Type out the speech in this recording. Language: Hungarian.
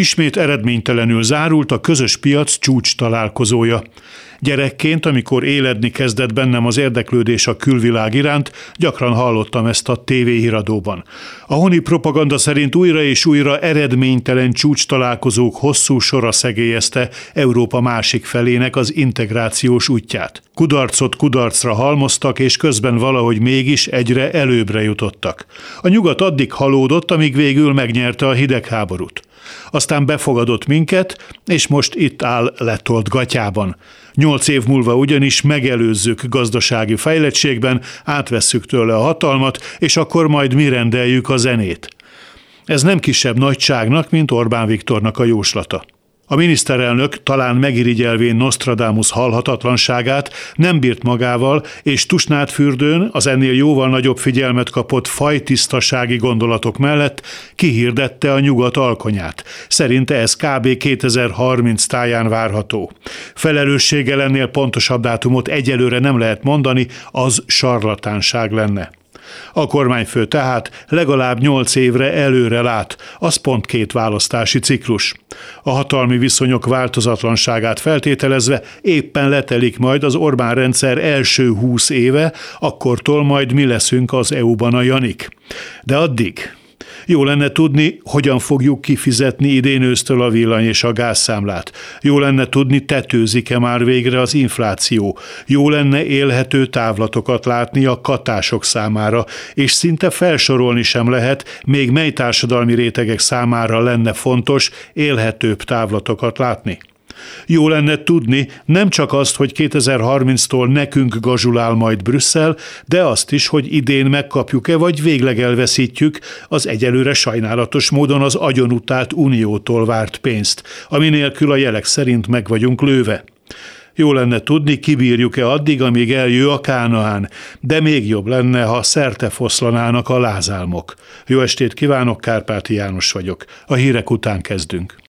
Ismét eredménytelenül zárult a közös piac csúcs találkozója. Gyerekként, amikor éledni kezdett bennem az érdeklődés a külvilág iránt, gyakran hallottam ezt a tévéhíradóban. A honi propaganda szerint újra és újra eredménytelen csúcs találkozók hosszú sora szegélyezte Európa másik felének az integrációs útját. Kudarcot kudarcra halmoztak, és közben valahogy mégis egyre előbbre jutottak. A nyugat addig halódott, amíg végül megnyerte a hidegháborút. Aztán befogadott minket, és most itt áll letolt gatyában. Nyolc év múlva ugyanis megelőzzük gazdasági fejlettségben, átvesszük tőle a hatalmat, és akkor majd mi rendeljük a zenét. Ez nem kisebb nagyságnak, mint Orbán Viktornak a jóslata. A miniszterelnök talán megirigyelvén Nostradamus halhatatlanságát nem bírt magával, és Tusnát fürdőn az ennél jóval nagyobb figyelmet kapott fajtisztasági gondolatok mellett kihirdette a nyugat alkonyát. Szerinte ez kb. 2030 táján várható. Felelősséggel ennél pontosabb dátumot egyelőre nem lehet mondani, az sarlatánság lenne. A kormányfő tehát legalább nyolc évre előre lát, az pont két választási ciklus. A hatalmi viszonyok változatlanságát feltételezve éppen letelik majd az Orbán rendszer első húsz éve, akkortól majd mi leszünk az EU-ban a Janik. De addig jó lenne tudni, hogyan fogjuk kifizetni idén ősztől a villany és a gázszámlát. Jó lenne tudni, tetőzik-e már végre az infláció. Jó lenne élhető távlatokat látni a katások számára, és szinte felsorolni sem lehet, még mely társadalmi rétegek számára lenne fontos élhetőbb távlatokat látni. Jó lenne tudni nem csak azt, hogy 2030-tól nekünk gazsulál majd Brüsszel, de azt is, hogy idén megkapjuk-e, vagy végleg elveszítjük az egyelőre sajnálatos módon az agyonutált uniótól várt pénzt, ami nélkül a jelek szerint meg vagyunk lőve. Jó lenne tudni, kibírjuk-e addig, amíg eljő a Kánaán, de még jobb lenne, ha szerte foszlanának a lázálmok. Jó estét kívánok, Kárpáti János vagyok. A hírek után kezdünk.